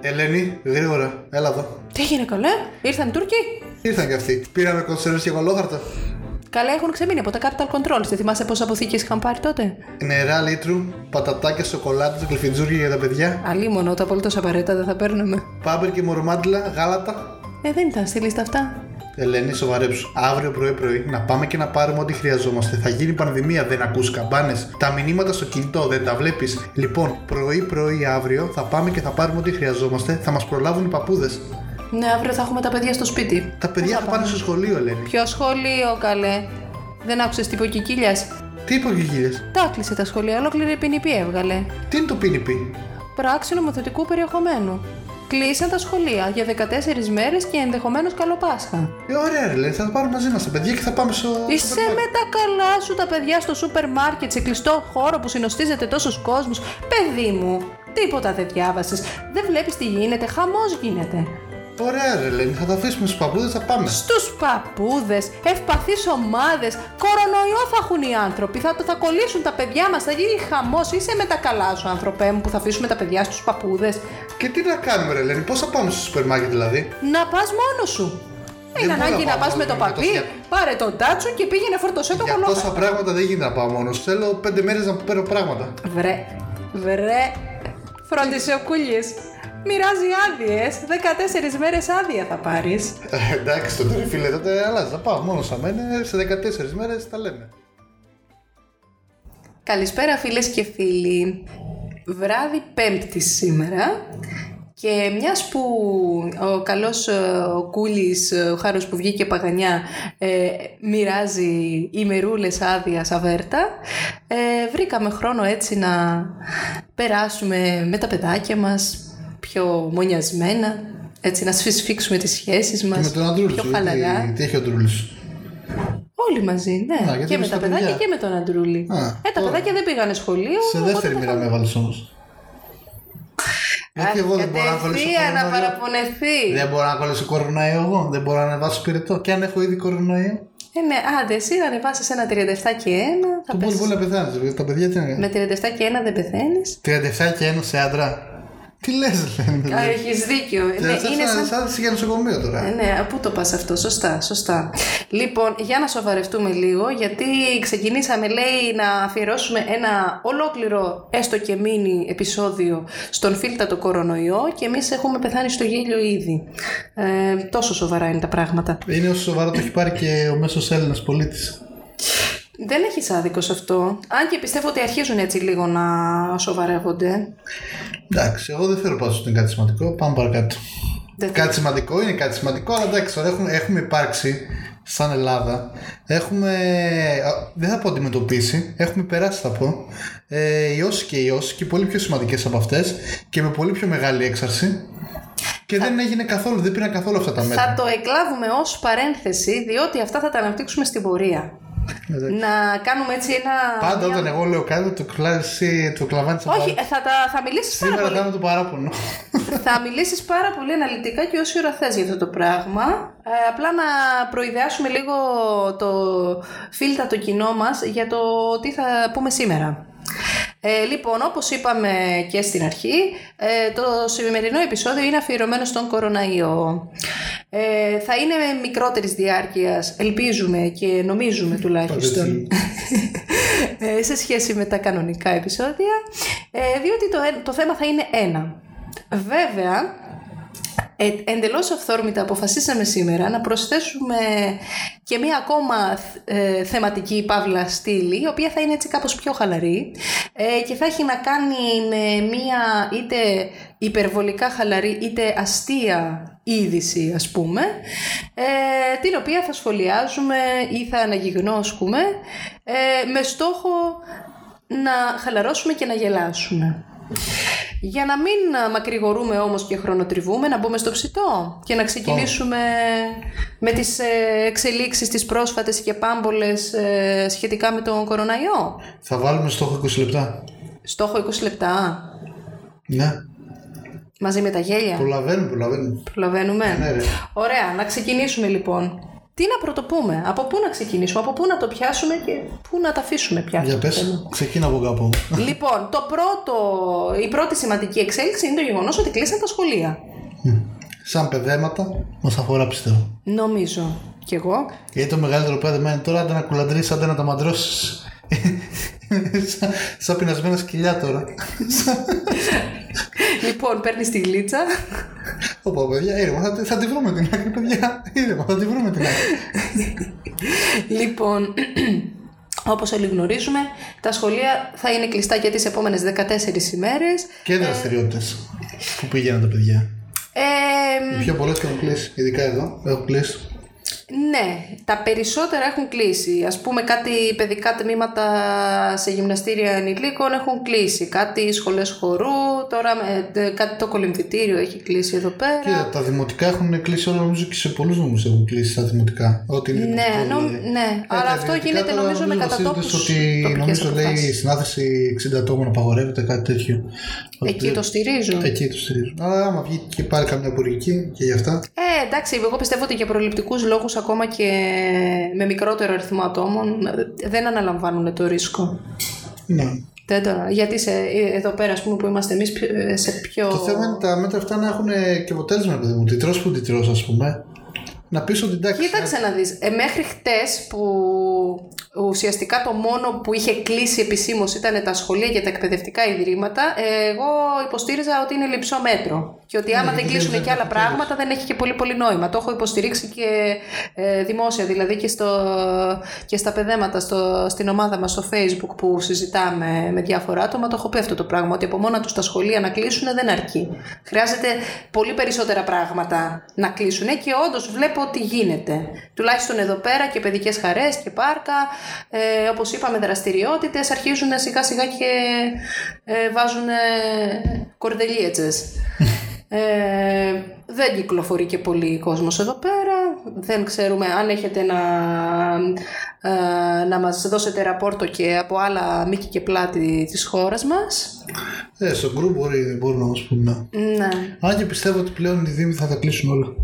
Ελένη, γρήγορα, έλα εδώ. Τι έγινε καλέ, ήρθαν οι Τούρκοι; Ήρθαν και αυτοί. Πήραμε κονσέρβες και γολόχαρτα. Καλά έχουν ξεμείνει από τα capital controls. Δεν θυμάσαι πόσε αποθήκες είχαν πάρει τότε; Νερά λίτρου, πατατάκια, σοκολάτε, γλυφιτζούρια για τα παιδιά. Αλίμονο, τα απολύτως απαραίτητα δεν θα παίρνουμε. Πάμπερ και μορομάντιλα, γάλατα. Ε, δεν ήταν στη λίστα αυτά. Ελένη, σοβαρέψου. Αύριο πρωί-πρωί να πάμε και να πάρουμε ό,τι χρειαζόμαστε. Θα γίνει πανδημία, δεν ακούς καμπάνες. Τα μηνύματα στο κινητό δεν τα βλέπεις. Λοιπόν, πρωί-πρωί αύριο θα πάμε και θα πάρουμε ό,τι χρειαζόμαστε. Θα μας προλάβουν οι παππούδες. Ναι, αύριο θα έχουμε τα παιδιά στο σπίτι. Τα παιδιά θα πάνε στο σχολείο, Ελένη. Ποιο σχολείο, καλέ; Δεν άκουσες τι είπε Τι είπε ο Κικίλιας; Τα κλείσε τα σχολεία, ολόκληρη ποινική έβγαλε. Τι είναι το PNP. Πράξη νομοθετικού περιεχομένου. Κλείσαν τα σχολεία για 14 μέρες και ενδεχομένως καλό Πάσχα. Ε, ωραία, ρε, θα τα πάρουμε μαζί μας τα παιδιά και θα πάμε στο. Είσαι με τα καλά σου τα παιδιά στο σούπερ μάρκετ, σε κλειστό χώρο που συνοστίζεται τόσος κόσμος. Παιδί μου, τίποτα δεν διάβασες. Δεν βλέπεις τι γίνεται, χαμός γίνεται. Ωραία, ρε Λένι, θα τα αφήσουμε στους παππούδες, θα πάμε. Στους παππούδες, ευπαθείς ομάδες, κορονοϊό θα έχουν οι άνθρωποι, θα, θα κολλήσουν τα παιδιά μας, θα γίνει χαμός. Είσαι με τα καλά σου, άνθρωπέ μου, που θα αφήσουμε τα παιδιά στους παππούδες. Και τι να κάνουμε, ρε Λένι, πώς θα πάμε στο σούπερ μάρκετ δηλαδή; Να πας μόνος σου. Είναι ανάγκη να πας με το παπί, για... πάρε τον τάτσο και πήγαινε φορτωσέ το Για τόσα πράγματα δεν γίνεται να πάω μόνος. Θέλω πέντε μέρες να παίρνω πράγματα. Βρε, βρε, φρόντισε ο κούλι. Μοιράζει άδειες. 14 μέρες άδεια θα πάρεις. Ε, εντάξει, τότε φίλε, τότε αλλάζεις. Θα πάω μόνος σαν μένα. Σε 14 μέρες τα λέμε. Καλησπέρα φίλες και φίλοι. Βράδυ πέμπτη σήμερα και μιας που ο καλός ε, ο Κούλης, ε, ο Χάρος που βγήκε παγανιά, ε, μοιράζει ημερούλες άδεια αβέρτα, ε, βρήκαμε χρόνο έτσι να περάσουμε με τα παιδάκια μας πιο μονιασμένα, έτσι να σφισφίξουμε τις σχέσεις μας, με τον Αντρούλης, πιο χαλαρά. Τι, τι έχει ο Αντρούλης. Όλοι μαζί, ναι. Α, και με τα παιδάκια και με τον Αντρούλη. Α, ε, τα παιδάκια δεν πήγανε σχολείο. Σε δεύτερη μοίρα με έβαλε όμως. Γιατί εγώ δεν μπορώ να κολλήσω να παραπονεθεί. Δεν μπορώ να κολλήσω κορονοϊό εγώ; Δεν μπορώ να ανεβάσω πυρετό. Και αν έχω ήδη κορονοϊό; Ε, ναι, άντε, εσύ να ανεβάσεις ένα 37 και 1. Θα το πολύ πολύ να πεθάνεις. Τα παιδιά τι Με 37 και 1 δεν πεθαίνεις. 37 και 1 σε άντρα. Τι λες, λένε. Έχεις δίκιο. Ναι, είναι σαν, σαν για νοσοκομείο τώρα. Ε, ναι, πού το πας αυτό, σωστά, σωστά. Λοιπόν, για να σοβαρευτούμε λίγο, γιατί ξεκινήσαμε, λέει, να αφιερώσουμε ένα ολόκληρο, έστω και μίνι επεισόδιο στον το κορονοϊό και εμείς έχουμε πεθάνει στο γέλιο ήδη. Ε, τόσο σοβαρά είναι τα πράγματα. Είναι όσο σοβαρά το έχει πάρει και ο μέσος Έλληνας πολίτης. Δεν έχεις άδικο σε αυτό. Αν και πιστεύω ότι αρχίζουν έτσι λίγο να σοβαρεύονται. Εντάξει, εγώ δεν θέλω πάντω ότι είναι κάτι σημαντικό. Πάμε παρακάτω. Δεν κάτι σημαντικό είναι κάτι σημαντικό, αλλά εντάξει, έχουμε, έχουμε υπάρξει σαν Ελλάδα. Έχουμε, δεν θα πω αντιμετωπίσει, έχουμε περάσει θα πω, ε, ιώσει και ιώσει και πολύ πιο σημαντικές από αυτές και με πολύ πιο μεγάλη έξαρση. Και δεν έγινε καθόλου, δεν πήραν καθόλου αυτά τα μέτρα. Θα το εκλάβουμε ως παρένθεση, διότι αυτά θα τα αναπτύξουμε στην πορεία να κάνουμε έτσι ένα. Πάντα όταν εγώ λέω κάτι, το κλάσει, το κλαβάνεις Όχι, θα, τα, θα μιλήσεις πάρα πολύ. Σήμερα το παράπονο. θα μιλήσεις πάρα πολύ αναλυτικά και όση ώρα θες για αυτό το πράγμα. Ε, απλά να προειδεάσουμε λίγο το φίλτα το κοινό μας για το τι θα πούμε σήμερα. Ε, λοιπόν, όπως είπαμε και στην αρχή, ε, το σημερινό επεισόδιο είναι αφιερωμένο στον κοροναϊό. Ε, θα είναι μικρότερης διάρκειας, ελπίζουμε και νομίζουμε τουλάχιστον, ε, σε σχέση με τα κανονικά επεισόδια, ε, διότι το, το θέμα θα είναι ένα. Βέβαια, ε, εντελώς αυθόρμητα αποφασίσαμε σήμερα να προσθέσουμε και μία ακόμα ε, θεματική παύλα στήλη, η οποία θα είναι έτσι κάπως πιο χαλαρή ε, και θα έχει να κάνει με μία είτε υπερβολικά χαλαρή είτε αστεία είδηση ας πούμε, ε, την οποία θα σχολιάζουμε ή θα αναγυγνώσκουμε ε, με στόχο να χαλαρώσουμε και να γελάσουμε. Για να μην μακρηγορούμε όμως και χρονοτριβούμε, να μπούμε στο ψητό και να ξεκινήσουμε με τις ε, εξελίξεις τις πρόσφατες και πάμπολες ε, σχετικά με τον κοροναϊό. Θα βάλουμε στόχο 20 λεπτά. Στόχο 20 λεπτά. Ναι. Μαζί με τα γέλια. Προλαβαίνουμε, προλαβαίνουμε. Προλαβαίνουμε. Ναι, Ωραία, να ξεκινήσουμε λοιπόν. Τι να πρωτοπούμε, από πού να ξεκινήσουμε, από πού να το πιάσουμε και πού να τα αφήσουμε πια. Για πες, ξεκίνα από κάπου. Λοιπόν, το πρώτο, η πρώτη σημαντική εξέλιξη είναι το γεγονός ότι κλείσαν τα σχολεία. Σαν παιδέματα, μας αφορά πιστεύω. Νομίζω. Κι εγώ. Γιατί το μεγαλύτερο παιδεμα είναι τώρα, άντε να κουλαντρήσει, άντε να τα μαντρώσεις. σαν, σαν πεινασμένα σκυλιά τώρα. λοιπόν, παίρνει τη γλίτσα. Ωπα, παιδιά, ήρεμα, θα, θα τη βρούμε την άκρη, παιδιά. Ήρεμα, θα τη βρούμε την άκρη. λοιπόν, όπως όλοι γνωρίζουμε, τα σχολεία θα είναι κλειστά για τις επόμενες 14 ημέρες. Και δραστηριότητες που πήγαιναν τα παιδιά. Ε, Οι πιο πολλές έχουν κλείσει, ειδικά εδώ. Έχουν κλείσει. Ναι, τα περισσότερα έχουν κλείσει. Ας πούμε κάτι παιδικά τμήματα σε γυμναστήρια ενηλίκων έχουν κλείσει. Κάτι σχολές χορού, τώρα με, κάτι το κολυμβητήριο έχει κλείσει εδώ πέρα. Και τα δημοτικά έχουν κλείσει όλα νομίζω και σε πολλούς νομούς έχουν κλείσει τα δημοτικά. Ό,τι είναι ναι, δημοτικό, νο, δηλαδή. ναι. Ε, αλλά τα αυτό δημοτικά γίνεται τώρα νομίζω με βασίζονται κατατόπους στο ότι τοπικές νομίζω λέει η αποφάσεις. συνάθρηση 60 ατόμων απαγορεύεται κάτι τέτοιο. Εκεί το στηρίζω. Εκεί το στηρίζουν. Αλλά άμα βγει και πάλι καμιά υπουργική και γι' αυτά. Ε, εντάξει, εγώ πιστεύω ότι για προληπτικούς λόγους ακόμα και με μικρότερο αριθμό ατόμων ε, δεν αναλαμβάνουν το ρίσκο. Ναι. Δεν το, γιατί σε, ε, εδώ πέρα, ας πούμε, που είμαστε εμείς πιο- ε, σε πιο... Το θέμα είναι τα μέτρα αυτά να έχουν και αποτέλεσμα, παιδί μου. Τι τρως που τι τρως, ας πούμε. Να πεις ότι εντάξει. Κοίταξε να δεις, ε, μέχρι χτες που ουσιαστικά το μόνο που είχε κλείσει επισήμως ήταν τα σχολεία και τα εκπαιδευτικά ιδρύματα, ε, εγώ υποστήριζα ότι είναι λειψό μέτρο. Και ότι άμα Ναι, δεν γιατί κλείσουν δεν και άλλα επιτέλους. πράγματα δεν έχει και πολύ πολύ νόημα. Το έχω υποστηρίξει και ε, δημόσια, δηλαδή και, στο, και στα παιδέματα στο, στην ομάδα μας στο facebook που συζητάμε με διάφορα άτομα, το έχω πει αυτό το πράγμα, ότι από μόνα τους τα σχολεία να κλείσουν δεν αρκεί. Χρειάζεται πολύ περισσότερα πράγματα να κλείσουν και όντως βλέπω ότι γίνεται. Τουλάχιστον εδώ πέρα και παιδικές χαρές και πάρκα, ε, όπως είπαμε δραστηριότητες, αρχίζουν σιγά σιγά και ε, βάζουν κορδελίετσες. Ε, δεν κυκλοφορεί και πολύ κόσμος εδώ πέρα. Δεν ξέρουμε αν έχετε να, ε, να μας δώσετε ραπόρτο και από άλλα μήκη και πλάτη της χώρας μας. Ε, στο group μπορεί, μπορούν να μας πούνε. Ναι. Αν και πιστεύω ότι πλέον οι Δήμοι θα τα κλείσουν όλα.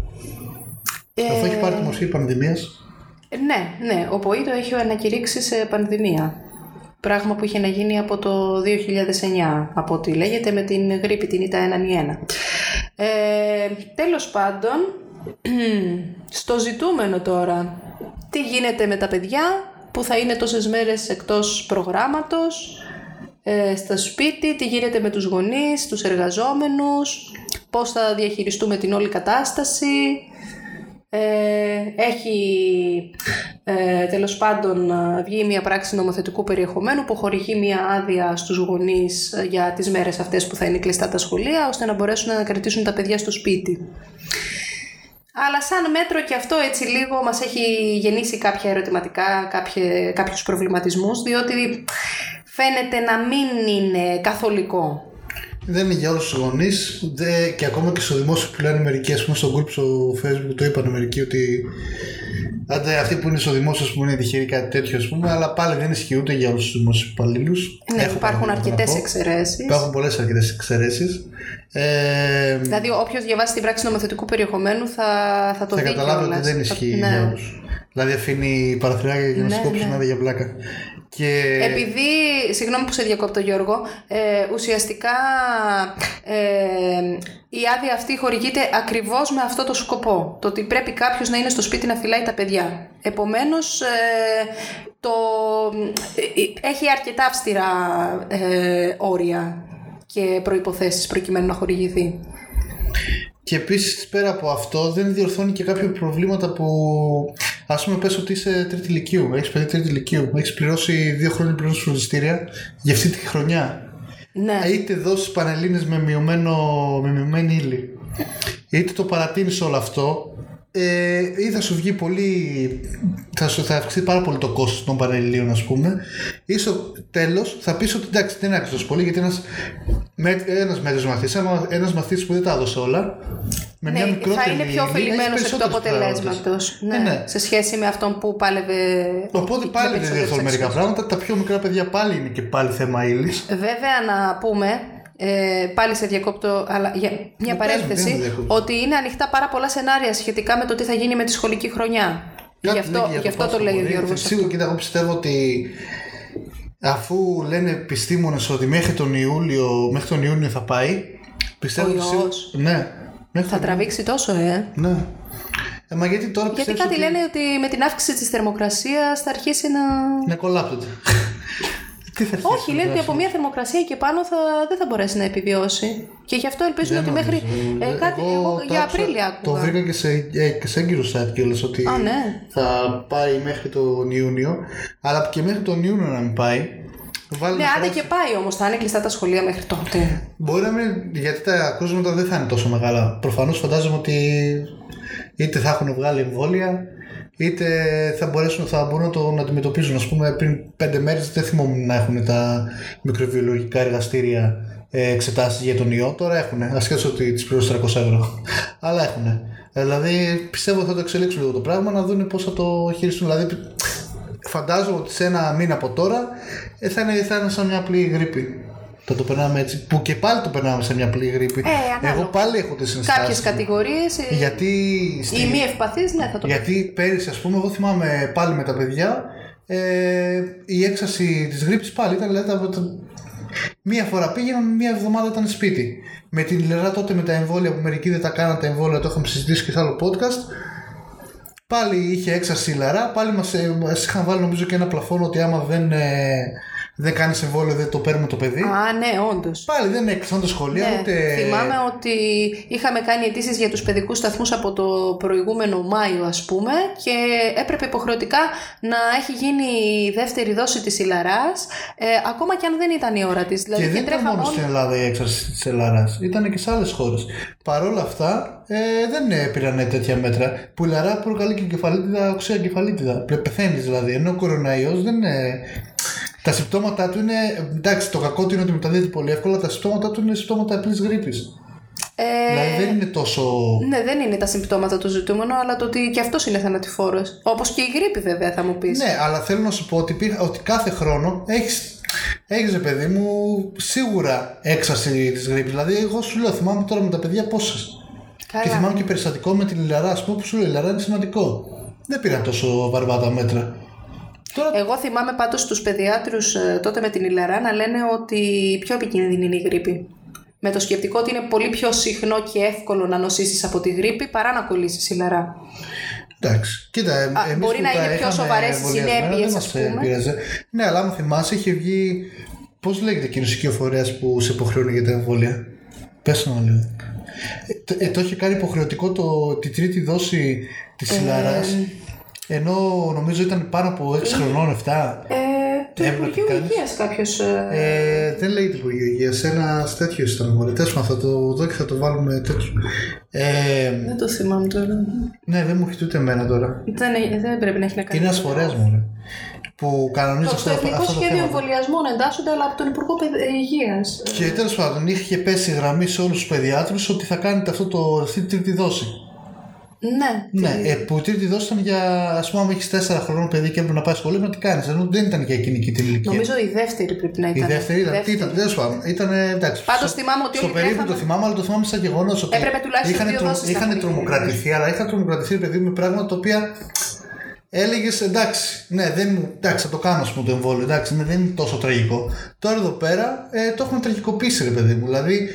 Ε, Αφού έχει πάρει τη μορφή πανδημίας. Ναι, ναι. Ο ΠΟΗ το έχει ανακηρύξει σε πανδημία. Πράγμα που είχε να γίνει από το 2009, από ό,τι λέγεται, με την γρήπη, την ΙΤΑ 1 ε, Τέλος πάντων, στο ζητούμενο τώρα, τι γίνεται με τα παιδιά που θα είναι τόσες μέρες εκτός προγράμματος, ε, στα σπίτι, τι γίνεται με τους γονείς, τους εργαζόμενους, πώς θα διαχειριστούμε την όλη κατάσταση, ε, έχει ε, τέλος πάντων ε, βγει μια πράξη νομοθετικού περιεχομένου που χορηγεί μια άδεια στους γονείς ε, για τις μέρες αυτές που θα είναι κλειστά τα σχολεία ώστε να μπορέσουν να κρατήσουν τα παιδιά στο σπίτι. Αλλά σαν μέτρο και αυτό έτσι λίγο μας έχει γεννήσει κάποια ερωτηματικά, κάποια, κάποιους προβληματισμούς διότι φαίνεται να μην είναι καθολικό. Δεν είναι για όλους τους γονείς και ακόμα και στο δημόσιο που λένε μερικοί, α πούμε στο group στο facebook το είπαν μερικοί ότι άντε αυτοί που είναι στο δημόσιο που είναι τυχεροί κάτι τέτοιο ας πούμε, αλλά πάλι δεν ισχύει ούτε για όλους τους δημόσιους υπαλλήλους. Ναι, υπάρχουν αρκετές εξαιρέσεις. Υπάρχουν πολλές αρκετές εξαιρέσεις. Ε, Δηλαδή, όποιος διαβάσει την πράξη νομοθετικού περιεχομένου θα, θα το θα δει καταλάβει κιόλας. ότι δεν Θα- ισχύει ναι. για όλους. Δηλαδή αφήνει παραθυράκια για να Ναι, σου κόψουν ναι. άδεια για πλάκα. Και Επειδή, συγγνώμη που σε διακόπτω Γιώργο, ε, ουσιαστικά ε, η άδεια αυτή χορηγείται ακριβώς με αυτό το σκοπό. Το ότι πρέπει κάποιος να είναι στο σπίτι να φυλάει τα παιδιά. Επομένως, ε, το, ε, έχει αρκετά αυστηρά ε, όρια και προϋποθέσεις προκειμένου να χορηγηθεί. Και επίσης πέρα από αυτό δεν διορθώνει και κάποια προβλήματα που ας πούμε πες ότι είσαι τρίτη ηλικίου, έχεις παιδί τρίτη ηλικίου, έχεις πληρώσει δύο χρόνια πληρώσει φροντιστήρια για αυτή τη χρονιά. Ναι. Είτε δώσεις πανελλήνες με, μειωμένο, με μειωμένη ύλη, είτε το παρατείνεις όλο αυτό, ε, ή θα σου βγει πολύ. θα, σου, θα αυξηθεί πάρα πολύ το κόστο των πανελλήνιων, ας πούμε, ή στο τέλος θα πεις ότι εντάξει δεν άξιζε τόσο πολύ γιατί ένας ένας μέτρος μαθητής, ένα ένας μαθητής που δεν τα έδωσε όλα, με μια Ναι, μικρότερη θα είναι πιο ύλη, έχει ωφελημένος επί του περισσότερες αποτελέσματος. προτεραιότητες. Ναι, Ναι, ναι. Σε σχέση με αυτόν που πάλευε. Οπότε με πάλι δεν περισσότερες διορθώνει μερικά αξίες. πράγματα. Τα πιο μικρά παιδιά πάλι είναι και πάλι θέμα ύλης. Βέβαια να πούμε, ε, πάλι σε διακόπτω, αλλά για μια Ναι, πες μου, παρένθεση, δεν με διακόπτω. ότι είναι ανοιχτά πάρα πολλά σενάρια σχετικά με το τι θα γίνει με τη σχολική χρονιά. Γι' αυτό, γι αυτό το λέει ο Γιώργος. Σίγουρα, κοίτα, εγώ πιστεύω ότι αφού λένε επιστήμονες ότι μέχρι τον Ιούλιο, μέχρι τον Ιούνιο θα πάει. Πιστεύω Ο ότι σίγουρα- ιός. Ναι. Μέχρι Θα τον- τραβήξει τόσο, ε. Ναι. Ε, μα γιατί τώρα Γιατί πιστεύεις κάτι ότι... λένε ότι με την αύξηση της θερμοκρασίας θα αρχίσει να... Να κολλάπτονται. Τι θα αρχίσει Όχι, να λένε ότι γράφει; από μια θερμοκρασία και πάνω θα, δεν θα μπορέσει να επιβιώσει. Και γι' αυτό ελπίζουν Δεν ότι μέχρι. νομίζω. Ε, κάτι, Εγώ εγώ, το για άκουσα- Απρίλιο Το άκουγα. βρήκα και σε, ε, και σε έγκυρο site κιόλας ότι Α, ναι. θα πάει μέχρι τον Ιούνιο. Αλλά και μέχρι τον Ιούνιο να μην πάει. Βάλει Ναι, να άντε περάσει- και πάει όμως, θα είναι κλειστά τα σχολεία μέχρι τότε. Μπορεί να μην. Γιατί τα κρούσματα δεν θα είναι τόσο μεγάλα. Προφανώς φαντάζομαι ότι είτε θα έχουν βγάλει εμβόλια, είτε θα, μπορέσουν, θα μπορούν να το να αντιμετωπίζουν. Α πούμε, πριν πέντε μέρες δεν θυμόμουν να έχουν τα μικροβιολογικά εργαστήρια ε, εξετάσεις για τον ιό. Τώρα έχουν. Ασχέτω ότι τις πληρώσει 300 ευρώ. Αλλά έχουν. Δηλαδή πιστεύω ότι θα το εξελίξουν λίγο το πράγμα να δουν πώς θα το χειριστούν. Δηλαδή φαντάζομαι ότι σε ένα μήνα από τώρα ε, θα είναι, θα είναι σαν μια απλή γρήπη. Θα το περνάμε έτσι. Που και πάλι το περνάμε σε μια απλή γρήπη. Ε, ανάλογα. Εγώ πάλι έχω τις συναισθήσει. Κάποιες κατηγορίες. Γιατί. στη- Οι μη ευπαθεί, ναι, θα το γιατί πέρυσι, ας πούμε, εγώ θυμάμαι πάλι με τα παιδιά ε, η έξαση της γρήπης πάλι ήταν. Δηλαδή, τα- τα- μία φορά πήγαιναν, μία εβδομάδα ήταν σπίτι. Με την λερά τότε με τα εμβόλια που μερικοί δεν τα κάναν τα εμβόλια, το είχαμε συζητήσει και σε άλλο podcast. Πάλι είχε έξαση η λαρά, πάλι μας, ε, μας είχαν βάλει νομίζω και ένα πλαφόν ότι άμα δεν, ε, δεν κάνεις εμβόλιο δεν το παίρνουμε το παιδί. Α, ναι, όντως. Πάλι δεν έκλεισαν τα σχολεία Ναι, ούτε... Θυμάμαι ότι είχαμε κάνει αιτήσεις για τους παιδικούς σταθμούς από το προηγούμενο Μάιο ας πούμε και έπρεπε υποχρεωτικά να έχει γίνει η δεύτερη δόση της ηλαράς ε, ακόμα και αν δεν ήταν η ώρα της. Δηλαδή Και δεν ήταν τρέχαμε μόνο όλοι- στην Ελλάδα η έξαρση της Ελλάδα, ήταν και σε άλλες χώρες. Παρ' όλα αυτά ε, δεν ε, πήραν τέτοια μέτρα. Που η λαρά προκαλεί και εγκεφαλίτιδα, οξέα εγκεφαλίτιδα. Πεθαίνεις δηλαδή. Ενώ ο κοροναϊός δεν είναι. Τα συμπτώματά του είναι. Εντάξει, το κακό του είναι ότι μεταδίδεται πολύ εύκολα. Τα συμπτώματά του είναι συμπτώματα απλής γρήπης. Ε, Δηλαδή δεν είναι τόσο. Ναι, δεν είναι τα συμπτώματα το ζητούμενο, αλλά το ότι και αυτός είναι θανατηφόρος. Όπως και η γρήπη, βέβαια, θα μου πεις. Ναι, αλλά θέλω να σου πω ότι, υπήρχε- ότι κάθε χρόνο έχει. Έχεις ρε παιδί μου σίγουρα έξαρση της γρήπης. Δηλαδή, εγώ σου λέω, θυμάμαι τώρα με τα παιδιά πόσες. Καλά. Και θυμάμαι και περιστατικό με την Λιλαρά, ας πούμε, που σου λέει: Η Λιλαρά είναι σημαντικό. Δεν πήραν τόσο βαρβάτα μέτρα. Τώρα Εγώ θυμάμαι πάντως τους παιδιάτρους τότε με την Ιλαρά να λένε ότι πιο επικίνδυνη είναι η γρήπη. Με το σκεπτικό ότι είναι πολύ πιο συχνό και εύκολο να νοσήσεις από τη γρήπη παρά να κολλήσεις ηλαρά. εντάξει. Κοίτα, ε, εμείς μπορεί που να τα είναι πιο είχαμε σοβαρές οι εμβολιασμένα, συνέπειες, δεν ας μας, ε, πούμε. πείραζε. Ναι, αλλά άμα θυμάσαι, είχε βγει. Πώς λέγεται εκείνος ο φορέα που σε υποχρεώνει για τα εμβόλια; Πες το να λίγο. Ε, το- ε, το είχε κάνει υποχρεωτικό το, τη τρίτη δόση της ε, Ενώ νομίζω ήταν πάνω από 6 χρονών, 7. Ε, του Έβλεπε Υπουργείου κανείς. Υγείας κάποιος. Ε, δεν λέγεται Υπουργείο Υγείας. Ένας τέτοιος ήταν μωρέ. Τέλος πάντων, θα το δω και θα το βάλουμε τέτοιο. Ε, δεν το θυμάμαι τώρα. ναι, δεν μου έχει ούτε εμένα τώρα. Δεν, ε, δεν πρέπει να έχει να κάνει. Είναι ένα φορέα μου. Που κανονίζει Το, αυτό, στο Εθνικό αυτά τα Σχέδιο θέματα. Εμβολιασμών εντάσσονται, αλλά από τον Υπουργό Υγείας. Και τέλος πάντων, είχε πέσει η γραμμή σε όλους τους παιδιάτρους ότι θα κάνετε αυτό το, αυτή τη τρίτη δόση. Ναι. Ναι, ε, που η τρίτη δόση ήταν για, ας πούμε, αν έχεις 4 χρόνων παιδί και έπρεπε να πάει σχολείο, να τι κάνεις. Ενώ δεν ήταν για εκείνη και την ηλικία. Νομίζω η δεύτερη πρέπει να Η ήταν. δεύτερη ήταν. Τι ήταν, τέλος πάντων. Ήταν εντάξει. Πάντως στο- θυμάμαι ότι Στο όλοι περίπου το τρέχαμε. θυμάμαι, αλλά το θυμάμαι σαν γεγονός ότι. Έπρεπε τουλάχιστον είχαν, δύο τρο- δόσεις να είχαν έχουν τρομοκρατηθεί, αλλά είχαν τρομοκρατηθεί, παιδί μου, με πράγματα τα οποία έλεγες εντάξει, ναι, δεν, μου- εντάξει, θα το κάνω, ας πούμε, το εμβόλιο. Εντάξει, ναι, δεν είναι τόσο τραγικό. Τώρα εδώ πέρα ε, το έχουν τραγικοποιήσει, ρε παιδί μου. Δηλαδή,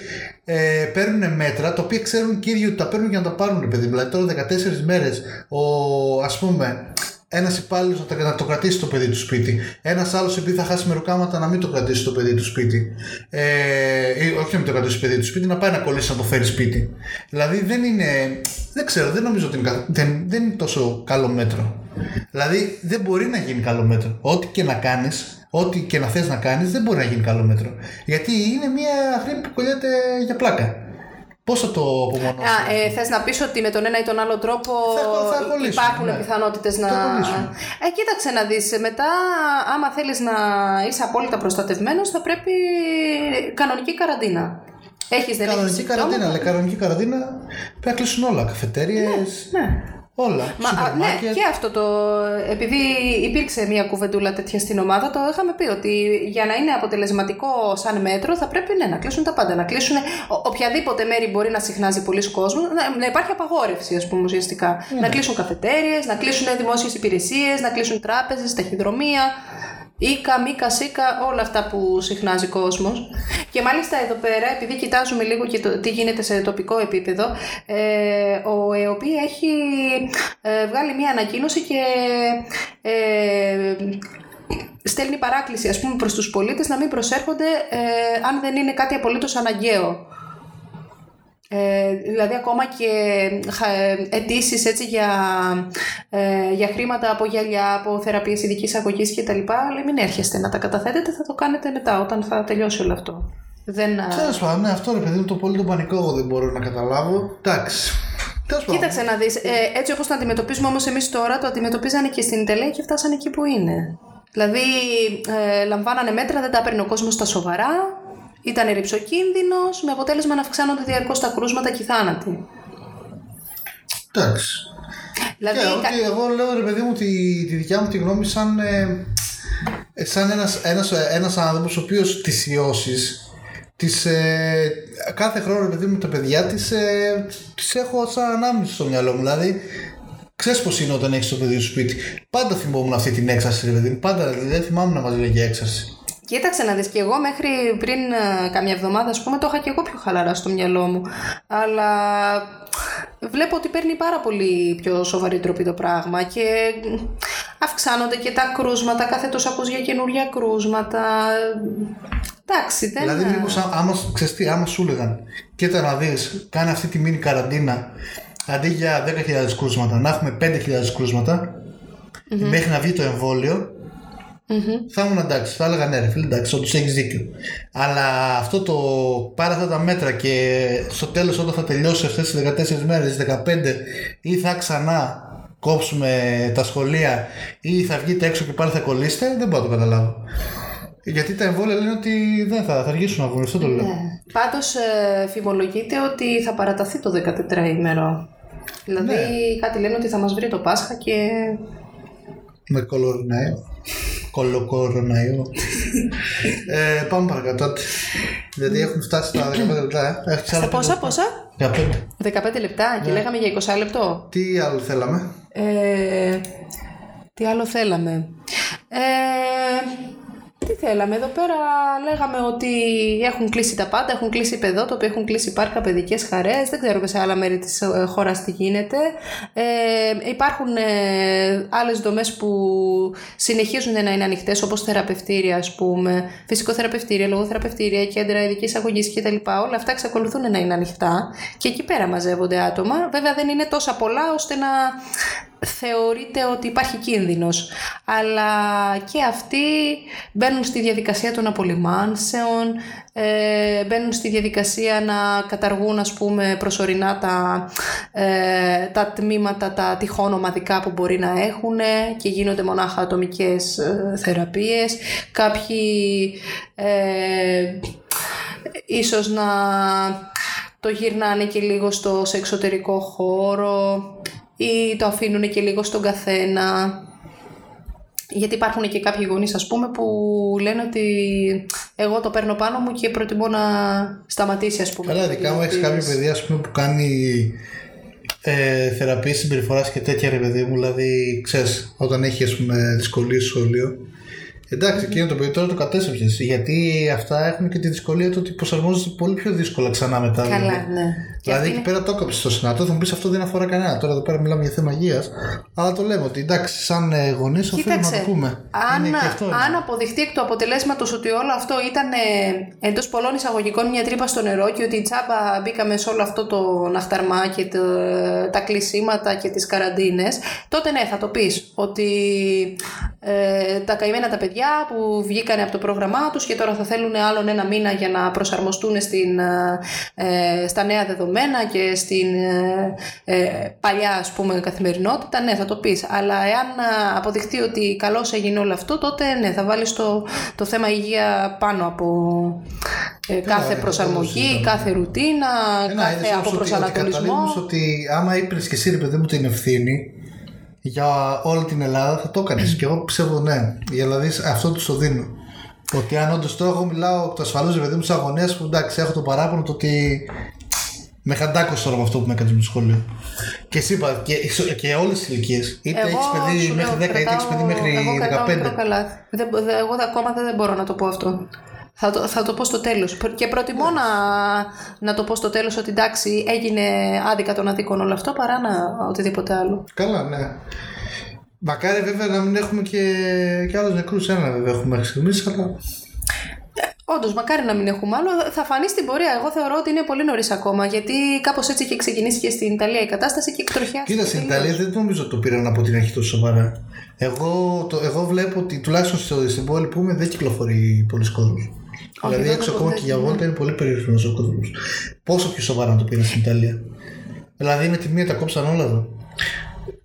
ε, παίρνουν μέτρα τα οποία ξέρουν και οι ίδιοι ότι τα παίρνουν για να τα πάρουν, ρε παιδί μου. Δηλαδή, τώρα 14 μέρες, ας πούμε, ένας υπάλληλος να, τα- να το κρατήσει το παιδί του σπίτι. Ένας άλλος, επειδή θα χάσει μεροκάματα, να μην το κρατήσει το παιδί του σπίτι. Ε, ή όχι να μην το κρατήσει το παιδί του σπίτι, να πάει να κολλήσει να το φέρει σπίτι. Δηλαδή δεν είναι. Δεν ξέρω, δεν νομίζω ότι είναι, κα- δεν, δεν είναι τόσο καλό μέτρο. Δηλαδή δεν μπορεί να γίνει καλό μέτρο. Ό,τι και να κάνεις, ό,τι και να θες να κάνεις, δεν μπορεί να γίνει καλό μέτρο. Γιατί είναι μια γρήπη που κολλιέται για πλάκα. Πώ θα το απομονώσει. Α, ε, θες να πεις ότι με τον ένα ή τον άλλο τρόπο Θα- θα κολλήσουμε, υπάρχουν ναι. πιθανότητες να... Θα κολλήσουμε. Ε, κοίταξε να δεις, μετά άμα θέλεις να είσαι απόλυτα προστατευμένος θα πρέπει κανονική καραντίνα. Έχεις δεν Κανονική έχεις καραντίνα, συμπτώματα; αλλά κανονική καραντίνα πρέπει να κλείσουν όλα. Καφετέρειε, Ναι. Όλα. Μα, α, ναι, και αυτό το. Επειδή υπήρξε μια κουβεντούλα τέτοια στην ομάδα, το είχαμε πει ότι για να είναι αποτελεσματικό σαν μέτρο θα πρέπει ναι, να κλείσουν τα πάντα. Να κλείσουν οποιαδήποτε μέρη μπορεί να συχνάζει πολλοί κόσμος. Να, να υπάρχει απαγόρευση, ας πούμε, ουσιαστικά. Ναι. Να κλείσουν καφετέρειες, να κλείσουν δημόσιες υπηρεσίες, να κλείσουν τράπεζες, ταχυδρομεία. Ήκα, μήκα, σίκα, όλα αυτά που συχνάζει κόσμος. Και μάλιστα εδώ πέρα, επειδή κοιτάζουμε λίγο και το, τι γίνεται σε τοπικό επίπεδο, ε, ο ΕΟΠΗ έχει ε, βγάλει μια ανακοίνωση και ε, στέλνει παράκληση ας πούμε προς τους πολίτες να μην προσέρχονται ε, αν δεν είναι κάτι απολύτως αναγκαίο. Ε, δηλαδή ακόμα και αιτήσεις έτσι για, ε, για χρήματα από γυαλιά, από θεραπείες ειδικής αγωγής και τα λοιπά, λέει μην έρχεστε να τα καταθέτετε, θα το κάνετε μετά όταν θα τελειώσει όλο αυτό. Δεν... Τέλος πάντων, ναι, αυτό ρε παιδί μου το πολύ το πανικό εγώ δεν μπορώ να καταλάβω. Εντάξει. Κοίταξε να δεις, ε, έτσι όπως το αντιμετωπίζουμε όμως εμείς τώρα, το αντιμετωπίζανε και στην Ιταλία και φτάσανε εκεί που είναι. Δηλαδή, ε, λαμβάνανε μέτρα, δεν τα παίρνει ο κόσμος στα σοβαρά, ήταν ρηψοκίνδυνος, με αποτέλεσμα να αυξάνονται διαρκώς τα κρούσματα και οι θάνατοι. Εντάξει. Δηλαδή, και ότι εγώ λέω ρε παιδί μου τη, τη δικιά μου τη γνώμη σαν, ε, σαν ένας, ένας, ένας άνθρωπος ο οποίος τις ιώσεις τις, ε, κάθε χρόνο ρε παιδί μου τα παιδιά τις, ε, τις έχω σαν ανάμνηση στο μυαλό μου δηλαδή Ξέρεις πώς είναι όταν έχεις το παιδί σου σπίτι. Πάντα θυμόμουν αυτή την έξαρση, ρε παιδί. Πάντα δεν θυμάμαι να μας λέγει έξαρση. Κοίταξε να δεις και εγώ μέχρι πριν uh, καμιά εβδομάδα ας πούμε το είχα και εγώ πιο χαλαρά στο μυαλό μου. Αλλά βλέπω ότι παίρνει πάρα πολύ πιο σοβαρή τροπή το πράγμα και αυξάνονται και τα κρούσματα κάθε τόσο ακούς για καινούργια κρούσματα. Εντάξει δεν Δηλαδή μήπως άμα, ξέρεις τι, άμα σου έλεγαν κοίτα να δεις κάνει αυτή τη μίνι καραντίνα. Αντί για 10.000 κρούσματα να έχουμε 5.000 κρούσματα mm-hmm. μέχρι να βγει το εμβόλιο Mm-hmm. Θα ήμουν εντάξει, θα έλεγα ναι, ρε φίλε, εντάξει, όντως έχεις δίκιο. Αλλά αυτό το πάρε αυτά τα μέτρα και στο τέλος, όταν θα τελειώσει αυτές τις 14 μέρες, 15 ή θα ξανά κόψουμε τα σχολεία ή θα βγείτε έξω και πάλι θα κολλήσετε, δεν μπορώ να το καταλάβω. Γιατί τα εμβόλια λένε ότι δεν θα, θα αργήσουν να βγουν, αυτό το λέω. Ναι. Πάντως ε, φημολογείται ότι θα παραταθεί το 14ημερο. Δηλαδή ναι. κάτι λένε ότι θα μας βρει το Πάσχα και. Με κολοριναίο κολοκοροναϊό. ε, πάμε παρακάτω. Γιατί έχουμε φτάσει στα 15 λεπτά. Ε. Στα πόσα, πόσα; 15. 15 λεπτά και ναι. λέγαμε για 20 λεπτό. Τι άλλο θέλαμε; Ε, τι άλλο θέλαμε; Ε, τι θέλαμε εδώ πέρα, λέγαμε ότι έχουν κλείσει τα πάντα, έχουν κλείσει παιδότοποι, έχουν κλείσει πάρκα, παιδικές χαρές, δεν ξέρουμε σε άλλα μέρη της ε, χώρας τι γίνεται. Ε, υπάρχουν ε, άλλες δομές που συνεχίζουν να είναι ανοιχτές, όπως θεραπευτήρια ας πούμε, φυσικοθεραπευτήρια, λογοθεραπευτήρια, κέντρα ειδικής αγωγής κτλ. Όλα αυτά εξακολουθούν να είναι ανοιχτά και εκεί πέρα μαζεύονται άτομα. Βέβαια δεν είναι τόσα πολλά ώστε να θεωρείται ότι υπάρχει κίνδυνος. Αλλά και αυτοί μπαίνουν στη διαδικασία των απολυμάνσεων, ε, μπαίνουν στη διαδικασία να καταργούν ας πούμε προσωρινά τα, ε, τα τμήματα, τα τυχόν ομαδικά που μπορεί να έχουν και γίνονται μονάχα ατομικές ε, θεραπείες. Κάποιοι ε, ίσως να το γυρνάνε και λίγο στο, σε εξωτερικό χώρο ή το αφήνουν και λίγο στον καθένα. Γιατί υπάρχουν και κάποιοι γονείς ας πούμε που λένε ότι εγώ το παίρνω πάνω μου και προτιμώ να σταματήσει ας πούμε. Καλά, δικά μου έχεις κάποιο παιδί ας πούμε που κάνει ε, θεραπεία συμπεριφοράς και τέτοια ρε παιδί μου, δηλαδή ξέρεις όταν έχει ας πούμε δυσκολίες στο σχολείο Εντάξει, εκείνο το παιδί τώρα το κατέστρεψες. Γιατί αυτά έχουν και τη δυσκολία του ότι προσαρμόζονται πολύ πιο δύσκολα ξανά μετά. Καλά, δηλαδή. ναι. Δηλαδή εκεί πέρα το έκοψες στο συνατό, θα μου πεις αυτό δεν αφορά κανένα. Τώρα εδώ πέρα μιλάμε για θέμα υγείας. Αλλά το λέμε ότι εντάξει, σαν ε, γονείς οφείλουμε να το πούμε. Αν, αν αποδειχτεί εκ του αποτελέσματος ότι όλο αυτό ήταν ε, εντός πολλών εισαγωγικών μια τρύπα στο νερό και ότι η τσάμπα μπήκαμε σε όλο αυτό το ναχταρμά και το, τα κλεισίματα και τις καραντίνες, τότε ναι, θα το πεις ότι ε, τα καημένα τα παιδιά που βγήκαν από το πρόγραμμά τους και τώρα θα θέλουν άλλον ένα μήνα για να προσαρμοστούν στην, ε, στα νέα δεδομένα και στην ε, ε, παλιά ας πούμε καθημερινότητα, ναι θα το πεις. Αλλά εάν αποδειχτεί ότι καλώς έγινε όλο αυτό, τότε ναι θα βάλεις το, το θέμα υγεία πάνω από, ε, κάθε προσαρμογή, κάθε ρουτίνα, κάθε αποπροσανατολισμό. Ότι, ότι άμα είπες και εσύ, ρε παιδί μου, την ευθύνη για όλη την Ελλάδα, θα το έκανες. και εγώ πιστεύω ναι. Δηλαδή αυτό τους το δίνω. Ότι αν όντως το έχω, μιλάω το ασφαλώς, ρε παιδί μου, σε αγωνία που εντάξει, έχω το παράπονο το ότι με χαντάκωσε τώρα με αυτό που με έκανε στο σχολείο. Και εσύ είπα και, και όλες τις ηλικίες. Είτε έχεις παιδί μέχρι 10, είτε έχεις παιδί μέχρι 15. Εγώ ακόμα δεν μπορώ να το πω αυτό. Θα το, θα το πω στο τέλος. Και προτιμώ να, να το πω στο τέλος ότι εντάξει έγινε άδικα των αδίκων όλο αυτό παρά να οτιδήποτε άλλο. Καλά, ναι. Μακάρι βέβαια να μην έχουμε και, και άλλους νεκρούς. Ένα βέβαια έχουμε μέχρι στιγμής, αλλά Όντως, μακάρι να μην έχουμε άλλο. Θα φανεί στην πορεία. Εγώ θεωρώ ότι είναι πολύ νωρίς ακόμα. Γιατί κάπως έτσι είχε ξεκινήσει και στην Ιταλία η κατάσταση και εκτροχιάστηκε. Κοίτα, στην Ιταλία δεν νομίζω ότι το πήραν από την αρχή τόσο σοβαρά. Εγώ, το, εγώ βλέπω ότι τουλάχιστον στην πόλη που είμαι δεν κυκλοφορεί πολλοί κόσμος. Δηλαδή έξω ακόμα και για βόλτα είναι πολύ περιορισμένος ο κόσμος. Πόσο πιο σοβαρά να το πήραν στην Ιταλία. Δηλαδή με τη μία τα κόψαν όλα εδώ.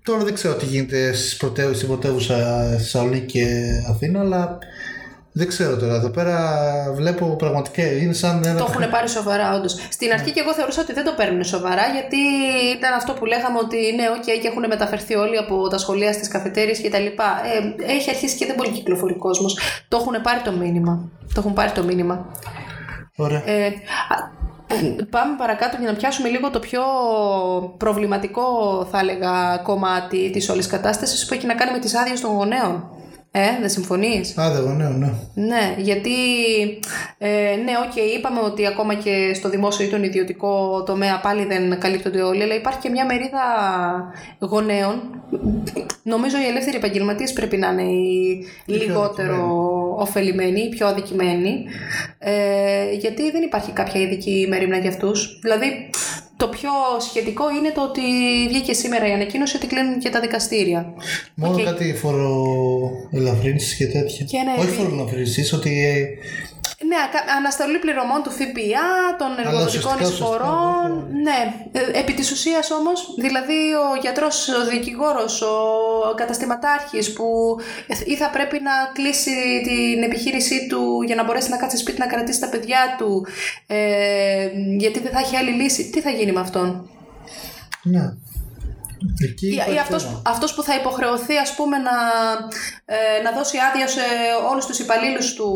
Τώρα δεν ξέρω τι γίνεται στην πρωτεύουσα Θεσσαλονίκη και Αθήνα, αλλά δεν ξέρω τώρα. Εδώ πέρα βλέπω πραγματικά είναι σαν ένα. Το έχουν πάρει σοβαρά, όντως. Στην αρχή και εγώ θεωρούσα ότι δεν το παίρνουν σοβαρά, γιατί ήταν αυτό που λέγαμε ότι ναι, OK, okay, και έχουν μεταφερθεί όλοι από τα σχολεία στις καφετέρειες κτλ. Ε, έχει αρχίσει και δεν πολύ κυκλοφορεί κόσμος. Το έχουν πάρει το μήνυμα. Το έχουν πάρει το μήνυμα. Ωραία. Ε, πάμε παρακάτω για να πιάσουμε λίγο το πιο προβληματικό θα έλεγα κομμάτι της όλης κατάστασης που έχει να κάνει με τις άδειες των γονέων. Ε, δεν συμφωνείς; Α, δεν ναι, ναι. Ναι, γιατί, ε, ναι, OK, okay, είπαμε ότι ακόμα και στο δημόσιο ή τον ιδιωτικό τομέα πάλι δεν καλύπτονται όλοι, αλλά υπάρχει και μια μερίδα γονέων. Νομίζω οι ελεύθεροι επαγγελματίες πρέπει να είναι οι λιγότερο ωφελημένοι, οι πιο αδικημένοι, ε, γιατί δεν υπάρχει κάποια ειδική μερίμνα για αυτούς. Δηλαδή, το πιο σχετικό είναι το ότι βγήκε σήμερα η ανακοίνωση ότι κλείνουν και τα δικαστήρια. Μόνο okay. κάτι φοροελαφρύνσεις και τέτοια. Και ναι, Όχι φοροελαφρύνσεις, ότι ναι, αναστολή πληρωμών του ΦΠΑ, των εργοδοτικών εισφορών. Ναι, ε, επί της ουσίας όμως, δηλαδή ο γιατρός, ο δικηγόρος, ο καταστηματάρχης που ή θα πρέπει να κλείσει την επιχείρησή του για να μπορέσει να κάτσει σπίτι να κρατήσει τα παιδιά του, ε, γιατί δεν θα έχει άλλη λύση. Τι θα γίνει με αυτόν; Ναι. Εκεί ή, αυτός, αυτός που θα υποχρεωθεί ας πούμε να, ε, να δώσει άδεια σε όλους τους υπαλλήλους του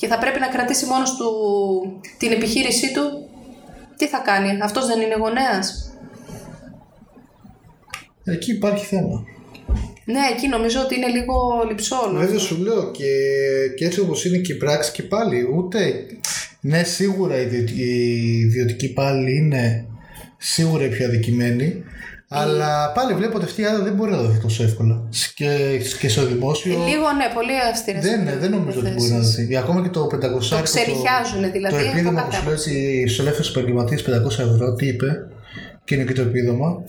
και θα πρέπει να κρατήσει μόνος του την επιχείρησή του, τι θα κάνει, αυτός δεν είναι γονέας; Εκεί υπάρχει θέμα. Ναι, εκεί νομίζω ότι είναι λίγο λυψό. Βέβαια σου λέω και, και έτσι όπως είναι και η πράξη και πάλι ούτε ναι σίγουρα οι ιδιωτικοί πάλι είναι σίγουρα οι πιο αδικημένοι αλλά πάλι βλέπω ότι αυτή η άδεια δεν μπορεί να δοθεί τόσο εύκολα. Και, και στο δημόσιο. Λίγο, ναι, πολύ αυστηρές. Δεν, ναι, δεν νομίζω ότι μπορεί να δοθεί. Ακόμα και το 500 Το ξεριχιάζουν δηλαδή. Το επίδομα που σου λέει στου ελεύθερου επαγγελματίε 500 ευρώ, τι είπε; Και είναι και το επίδομα.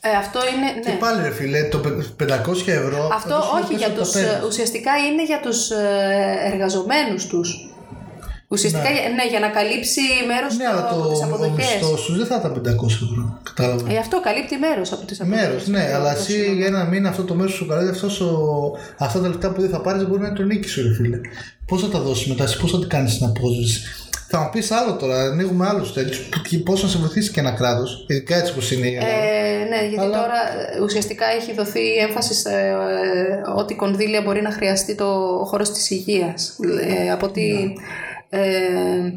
Ε, αυτό είναι. Ναι. Και πάλι, ρε φίλε, το 500 ευρώ. Αυτό όχι για τους. Ουσιαστικά είναι για τους ε, εργαζομένους τους. Ουσιαστικά ναι. ναι. για να καλύψει μέρος ναι, από τις αποδοχές. Το σου δεν θα ήταν 500 ευρώ. Κατάλαβα. Ε, αυτό καλύπτει μέρος από τις αποδοχές. Μέρος, ναι, αλλά εσύ για ένα μήνα αυτό το μέρος σου καλύπτει αυτά τα λεφτά που δεν θα πάρεις μπορεί να είναι το νίκη σου, ρε φίλε. Πώς θα τα δώσεις μετά, πώς θα την κάνεις την απόσβεση. Θα μου πεις άλλο τώρα, ανοίγουμε άλλους τέτοιους. Πώς να σε βοηθήσει και ένα κράτος, ειδικά έτσι που είναι η Ελλάδα. Ε, ναι, γιατί Αλλά... τώρα ε, ουσιαστικά έχει δοθεί έμφαση σε ε, ό,τι κονδύλια μπορεί να χρειαστεί το χώρος της υγείας. Ε, από ότι. Ναι. Ε,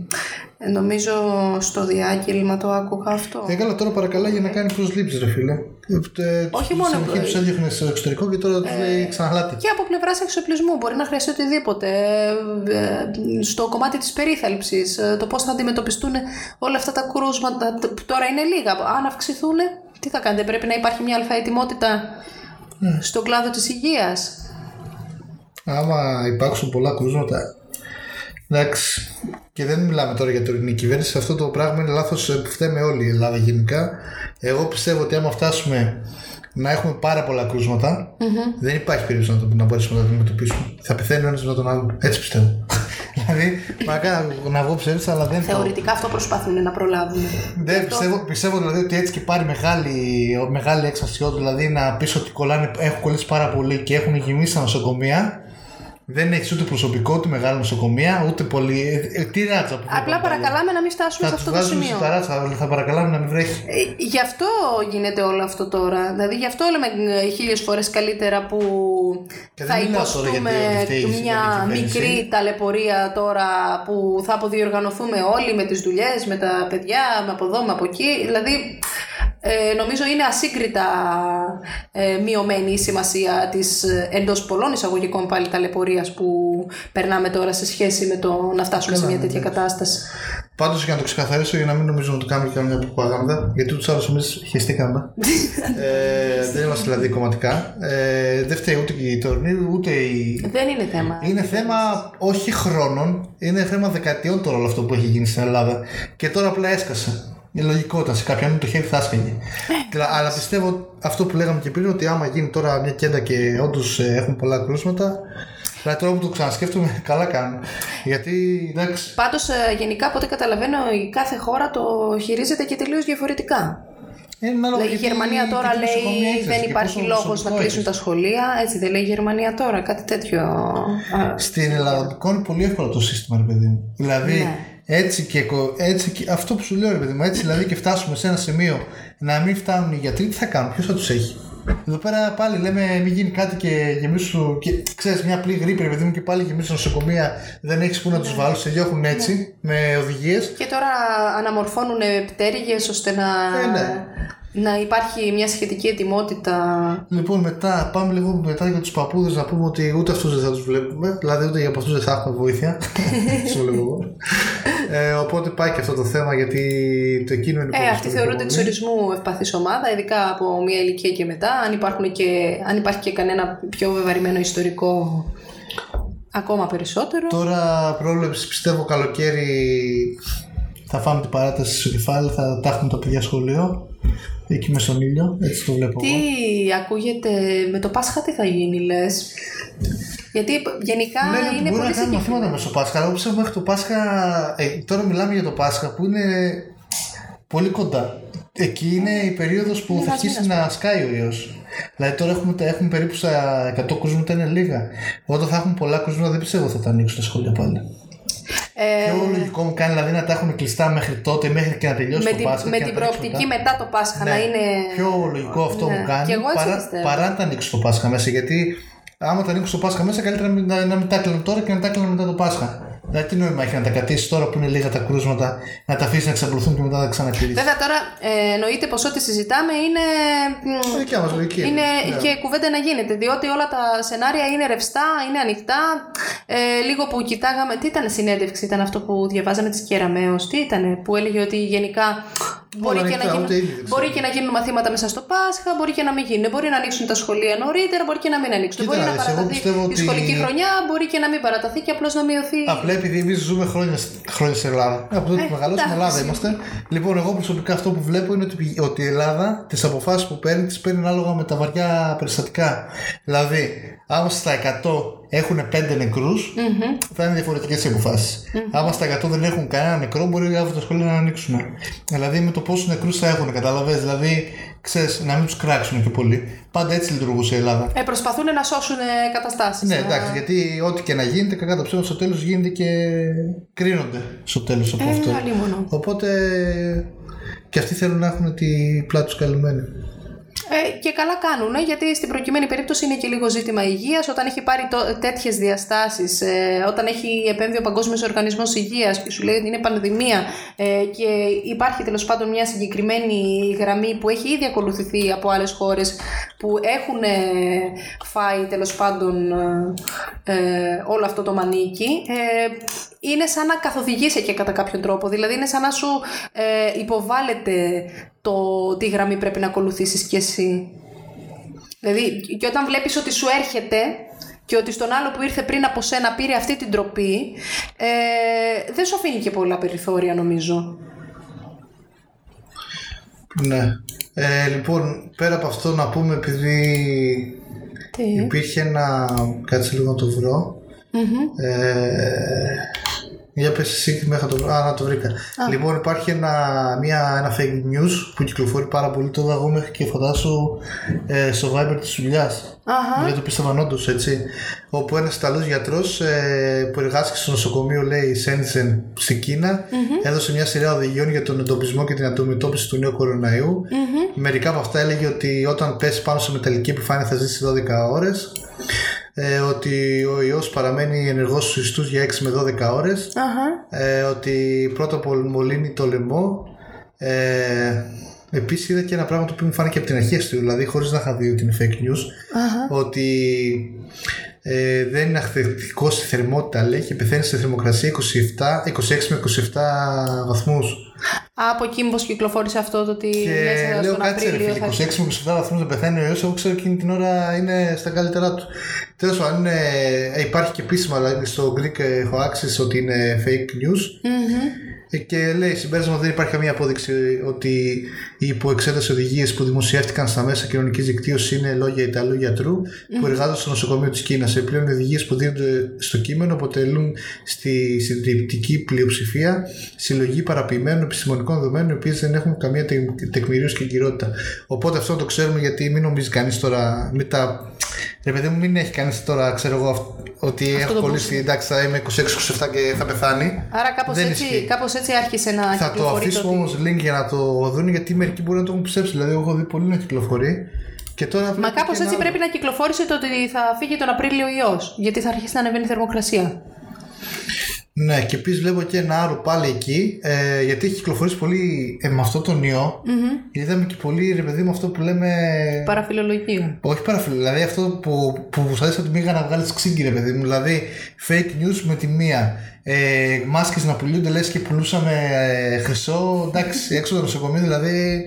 νομίζω στο διάγγελμα το άκουγα αυτό. Έκανα τώρα παρακαλά για να κάνει προσλήψει, ρε φίλε. Ε, Όχι μόνο. Στην αρχή τους έδιωχνε στο εξωτερικό και τώρα τους λέει ξαναλάτε. Και από πλευράς εξοπλισμού μπορεί να χρειαστεί οτιδήποτε. Ε, στο κομμάτι της περίθαλψης, το πώς θα αντιμετωπιστούν όλα αυτά τα κρούσματα. Τώρα είναι λίγα. Αν αυξηθούν, τι θα κάνετε, πρέπει να υπάρχει μια αλφαετοιμότητα ναι. στον κλάδο της υγείας. Άμα υπάρξουν πολλά κρούσματα, Εντάξει. Και δεν μιλάμε τώρα για τωρινή κυβέρνηση. Αυτό το πράγμα είναι λάθος. Φταίμε όλη η Ελλάδα γενικά. Εγώ πιστεύω ότι άμα φτάσουμε να έχουμε πάρα πολλά κρούσματα, mm-hmm. δεν υπάρχει περίπτωση να, το, να μπορέσουμε να το αντιμετωπίσουμε. Θα πεθαίνει ο ένας με τον άλλον. Έτσι πιστεύω. δηλαδή, μακάρι να βγω ψεύδι, αλλά δεν Θεωρητικά αυτό προσπαθούν να προλάβουν. Δεν, πιστεύω, πιστεύω δηλαδή ότι έτσι και πάρει μεγάλη, μεγάλη έξαρση, δηλαδή να πεις ότι κολλάνε, έχουν κολλήσει πάρα πολύ και έχουν γεμίσει τα νοσοκομεία δεν έχεις ούτε προσωπικό, ούτε μεγάλη νοσοκομεία, ούτε πολύ. Ε, ε, τι ράτσα που Απλά παρακαλάμε να μην φτάσουμε σε αυτό το σημείο. Θα, ράτσα, θα παρακαλάμε να μην βρέχει. Ε, γι' αυτό γίνεται όλο αυτό τώρα. Δηλαδή γι' αυτό λέμε ε, χίλιες φορές καλύτερα που θα υποστούμε μια μικρή ταλαιπωρία τώρα που θα αποδιοργανωθούμε όλοι με τις δουλειές, με τα παιδιά, με από εδώ, με από εκεί. Δηλαδή ε, νομίζω είναι ασύγκριτα ε, μειωμένη η σημασία της ε, εντός πολλών εισαγωγικών πάλι ταλαιπωρίας που περνάμε τώρα σε σχέση με το να φτάσουμε σε μια τέτοια κατάσταση. Πάντως για να το ξεκαθαρίσω, για να μην νομίζουμε ότι κάνουμε και καμιά προπαγάνδα, γιατί του άλλου εμείς χεστήκαμε. ε, δεν είμαστε δηλαδή κομματικά. Ε, δεν φταίει ούτε η τωρινή, ούτε η. Δεν είναι θέμα. Είναι θέμα όχι χρόνων, είναι θέμα δεκαετιών τώρα όλο αυτό που έχει γίνει στην Ελλάδα. Και τώρα απλά έσκασε. Είναι λογικό όταν σε κάποιον το χέρι θα άσχεγε. Ε, αλλά πιστεύω αυτό που λέγαμε και πριν, ότι άμα γίνει τώρα μια κέντα και όντως ε, έχουν πολλά κρούσματα, Δηλαδή τώρα που το ξανασκέφτομαι, καλά κάνω. Γιατί εντάξει. Πάντως, ε, γενικά από ό,τι καταλαβαίνω, η κάθε χώρα το χειρίζεται και τελείως διαφορετικά. Ε, δηλαδή, η Γερμανία τώρα λέει δεν υπάρχει λόγος να κλείσουν τα σχολεία. Έτσι δεν λέει η Γερμανία τώρα, κάτι τέτοιο. Στην Ελλάδα είναι πολύ εύκολο το σύστημα, ρε παιδί μου. Δηλαδή, ναι. Έτσι και, έτσι και αυτό που σου λέω ρε παιδί μου, έτσι δηλαδή και φτάσουμε σε ένα σημείο να μην φτάνουν οι γιατροί, τι θα κάνουν, ποιος θα τους έχει; Εδώ πέρα πάλι λέμε μην γίνει κάτι και γεμίσου. Και ξέρεις, μια απλή γρήπη, παιδί μου, και πάλι γεμίσου νοσοκομεία. Δεν έχεις που να τους ναι. βάλεις, σε διώχνουν έτσι ναι. με οδηγίες. Και τώρα αναμορφώνουν πτέρυγες ώστε να. Ε, ναι να υπάρχει μια σχετική ετοιμότητα. Λοιπόν, μετά πάμε λίγο μετά για τους παππούδες να πούμε ότι ούτε αυτούς δεν θα τους βλέπουμε. Δηλαδή, ούτε για αυτού δεν θα έχουμε βοήθεια. Σου λέω εγώ. Ε, οπότε πάει και αυτό το θέμα γιατί το εκείνο είναι ε, Αυτοί θεωρούνται της ορισμού ευπαθής ομάδα, ειδικά από μια ηλικία και μετά. Αν, υπάρχουν και, αν υπάρχει και κανένα πιο βεβαρημένο ιστορικό ακόμα περισσότερο. Τώρα πρόβλεψη πιστεύω καλοκαίρι θα φάμε την παράταση στο κεφάλι, θα τα έχουμε τα παιδιά σχολείο εκεί με στον ήλιο, έτσι το βλέπω. Τι ακούγεται με το Πάσχα, τι θα γίνει, λες; Γιατί γενικά Λένε είναι μπορεί να κάνουμε μαθήματα με το Πάσχα, αλλά όπως μέχρι το Πάσχα. Ε, τώρα μιλάμε για το Πάσχα που είναι πολύ κοντά. Εκεί είναι η περίοδος που θα αρχίσει να σκάει ο ιός. Δηλαδή τώρα έχουμε, έχουμε περίπου στα 100 κρούσματα είναι λίγα. Όταν θα έχουμε πολλά κρούσματα δεν πιστεύω θα τα ανοίξουν τα σχολεία πάλι. Ε, Πιο λογικό μου κάνει δηλαδή να τα έχουν κλειστά μέχρι τότε, μέχρι και να τελειώσει με το Πάσχα. Με την προοπτική μετά το Πάσχα να ναι. είναι. Πιο λογικό αυτό ναι. μου κάνει παρά, παρά να τα ανοίξει το Πάσχα μέσα. Γιατί άμα τα ανοίξει το Πάσχα μέσα, καλύτερα να, να μην τα κλείνουν τώρα και να τα κλείνουν μετά το Πάσχα. Δηλαδή, τι νόημα έχει να τα κρατήσεις τώρα που είναι λίγα τα κρούσματα, να τα αφήσεις να εξαπλωθούν και μετά να τα ξανακλείσει. Βέβαια, τώρα ε, εννοείται πως ό,τι συζητάμε είναι. Δικιά μας λογική. Είναι yeah. και κουβέντα να γίνεται. Διότι όλα τα σενάρια είναι ρευστά, είναι ανοιχτά. Ε, λίγο που κοιτάγαμε. Τι ήταν συνέντευξη, ήταν αυτό που διαβάζαμε της Κεραμαίο. Τι ήταν που έλεγε ότι γενικά Μπορεί, και, να γίνουν, μπορεί και να γίνουν μαθήματα μέσα στο Πάσχα, μπορεί και να μην γίνουν. Μπορεί να ανοίξουν τα σχολεία νωρίτερα, μπορεί και να μην ανοίξουν. μπορεί να παραταθεί η σχολική χρονιά, μπορεί και να μην παραταθεί και απλώς να μειωθεί. Απλά επειδή εμείς ζούμε χρόνια, χρόνια στην Ελλάδα. Από τότε που μεγαλώσαμε στην Ελλάδα είμαστε. Λοιπόν, εγώ προσωπικά αυτό που βλέπω είναι ότι, ότι η Ελλάδα τις αποφάσεις που παίρνει, τις παίρνει ανάλογα με τα βαριά περιστατικά. Δηλαδή, άμα στα 100 έχουν 5 νεκρούς, mm-hmm. θα είναι διαφορετικές οι αποφάσεις. Mm-hmm. Άμα στα 100 δεν έχουν κανένα νεκρό, μπορεί αύριο τα σχολεία να ανοίξουν. Δηλαδή με το πόσους νεκρούς θα έχουν, καταλαβέ. Δηλαδή, ξέρεις, να μην τους κράξουν και πολύ. Πάντα έτσι λειτουργούσε η Ελλάδα. Ε, προσπαθούν να σώσουν καταστάσεις. Ναι, εντάξει, γιατί ό,τι και να γίνεται, κακά τα ψέματα στο τέλος γίνεται και κρίνονται στο τέλος από ε, αυτό. Οπότε και αυτοί θέλουν να έχουν τη πλάτη τους καλυμμένη. Ε, και καλά κάνουν, γιατί στην προκειμένη περίπτωση είναι και λίγο ζήτημα υγείας. Όταν έχει πάρει τέτοιες διαστάσεις, ε, όταν έχει επέμβει ο Παγκόσμιος Οργανισμός Υγείας και σου λέει ότι είναι πανδημία ε, και υπάρχει τέλος πάντων μια συγκεκριμένη γραμμή που έχει ήδη ακολουθηθεί από άλλες χώρες που έχουν ε, φάει τέλος πάντων ε, ε, όλο αυτό το μανίκι, είναι σαν να καθοδηγήσει και κατά κάποιον τρόπο. Δηλαδή είναι σαν να σου ε, υποβάλλεται το τι γραμμή πρέπει να ακολουθήσεις κι εσύ. Δηλαδή και όταν βλέπεις ότι σου έρχεται και ότι στον άλλο που ήρθε πριν από σένα πήρε αυτή την τροπή, ε, δεν σου αφήνει και πολλά περιθώρια νομίζω. Ναι. Ε, λοιπόν, πέρα από αυτό να πούμε επειδή υπήρχε ένα... Κάτσε λίγο να το βρω. Ε, Για πες εσύ μέχρι το Α, να το βρήκα. Λοιπόν, υπάρχει ένα, μια, ένα fake news που κυκλοφορεί πάρα πολύ τώρα εγώ μέχρι και φαντάσου ε, στο Viber της δουλειάς. Δεν το πίστευαν όντως έτσι. Όπου ένας Ιταλός γιατρός ε, που εργάστηκε στο νοσοκομείο, λέει, Σέντζεν στην κινα έδωσε μια σειρά οδηγιών για τον εντοπισμό και την αντιμετώπιση του νέου κοροναϊού. Μερικά από αυτά έλεγε ότι όταν πέσει πάνω σε μεταλλική επιφάνεια θα ζήσεις 12 ώρες ε, ότι ο ιός παραμένει ενεργός στους ιστούς για 6 με 12 ωρες ε, ότι πρώτα μολύνει το λαιμό. Ε, Επίσης είδα και ένα πράγμα το οποίο μου φάνηκε από την αρχή του, δηλαδή χωρίς να είχα δει ότι είναι fake news, ότι ε, δεν είναι αυθεντικό στη θερμότητα λέει και πεθαίνει στη θερμοκρασία 27, 26 με 27 βαθμούς. Από εκεί μήπως κυκλοφόρησε αυτό το ότι και λέω κάτσε ρε φίλε, 26 με 27 βαθμούς δεν πεθαίνει ο ιός, εγώ ξέρω εκείνη την ώρα είναι στα καλύτερά του. Τέλος πάντων ε, υπάρχει και επίσημα αλλά στο Greek έχω access ότι είναι fake news. Mm-hmm. Και λέει συμπέρασμα δεν υπάρχει καμία απόδειξη ότι οι υποεξέταση οδηγίες που δημοσιεύτηκαν στα μέσα κοινωνικής δικτύωσης είναι λόγια Ιταλού γιατρού που εργάζονται στο νοσοκομείο της Κίνας. Επιπλέον, οι οδηγίες που δίνονται στο κείμενο αποτελούν στη συντριπτική πλειοψηφία συλλογή παραποιημένων επιστημονικών δεδομένων, οι οποίες δεν έχουν καμία τεκμηρίωση και εγκυρότητα. Οπότε αυτό το ξέρουμε γιατί μην νομίζει κανείς τώρα. με τα Ρε παιδί μου, μην έχει κανείς τώρα, ξέρω εγώ, ότι Αυτό έχω κολλήσει, εντάξει, θα είμαι 26-27 και θα πεθάνει. Άρα κάπως έτσι, κάπως έτσι άρχισε να Θα το αφήσουμε όμως link για να το δουν, γιατί μερικοί μπορεί να το έχουν πιστέψει. Δηλαδή, έχω δει πολύ να κυκλοφορεί. Και τώρα Μα κάπως έτσι πρέπει να κυκλοφόρησε το ότι θα φύγει τον Απρίλιο ιός, γιατί θα αρχίσει να ανεβαίνει η θερμοκρασία. Ναι, και επίσης βλέπω και ένα άλλο πάλι εκεί, ε, γιατί έχει κυκλοφορήσει πολύ ε, με αυτό τον ιό. Mm-hmm. Είδαμε και πολύ ρε παιδί με αυτό που λέμε. Παραφιλολογία. Όχι παραφιλολογία, δηλαδή αυτό που, που σα ότι μήγα να βγάλεις ξύγκη, ρε παιδί μου. Δηλαδή fake news με τη μία. Ε, μάσκες να πουλούνται λες και πουλούσαμε ε, χρυσό. Εντάξει, έξω το νοσοκομείο δηλαδή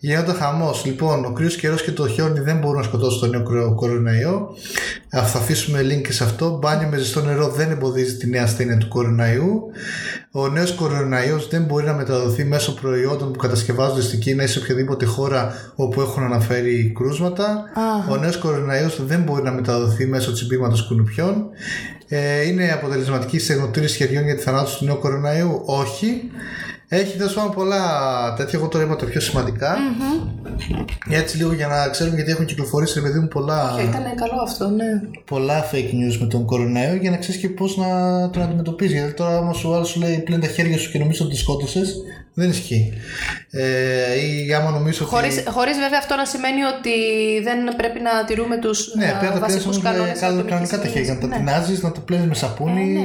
Γίνεται χαμός. Λοιπόν, ο κρύος καιρός και το χιόνι δεν μπορούν να σκοτώσουν τον νέο κοροναϊό. Θα αφήσουμε link και σε αυτό. Μπάνιο με ζεστό νερό δεν εμποδίζει τη νέα ασθένεια του κοροναϊού. Ο νέος κοροναϊό δεν μπορεί να μεταδοθεί μέσω προϊόντων που κατασκευάζονται στην Κίνα ή σε οποιαδήποτε χώρα όπου έχουν αναφέρει κρούσματα. Ο νέος κοροναϊό δεν μπορεί να μεταδοθεί μέσω τσιμπήματος κουνουπιών. Ε, είναι αποτελεσματική σε εγνωτήρηση χεριών για τη θανάτωση του νέου κοροναϊού. Όχι. Έχει τέλος πάντων πολλά τέτοια. Εγώ τώρα είπα τα πιο σημαντικά. Mm-hmm. Έτσι λίγο για να ξέρουμε γιατί έχουν κυκλοφορήσει ρε παιδί μου πολλά. Okay, ήταν καλό αυτό, ναι. Πολλά fake news με τον κορονοϊό για να ξέρεις και πώς να τον αντιμετωπίζεις. Γιατί τώρα όμως ο άλλος σου λέει πλέον τα χέρια σου και νομίζω ότι σκότωσες. Δεν ισχύει. Ε, ή άμα νομίζω ότι. Χωρίς, χωρίς βέβαια αυτό να σημαίνει ότι δεν πρέπει να τηρούμε τους ναι, ε, βασικούς κανόνες. Ναι, κανονικά τα χέρια. Να τα τεινάζεις, να τα πλένεις με σαπούνι. Ε,